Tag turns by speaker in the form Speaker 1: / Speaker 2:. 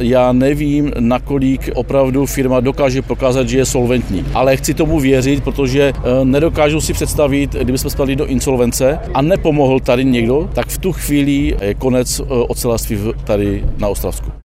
Speaker 1: Já nevím, nakolik opravdu firma dokáže prokázat, že je solventní, ale chci tomu věřit, protože eh, nedokážu si představit, kdyby jsme spadli do insolvence a nepomohl tady někdo, tak v tu chvíli je konec eh, ocelářství tady na Ostravsku.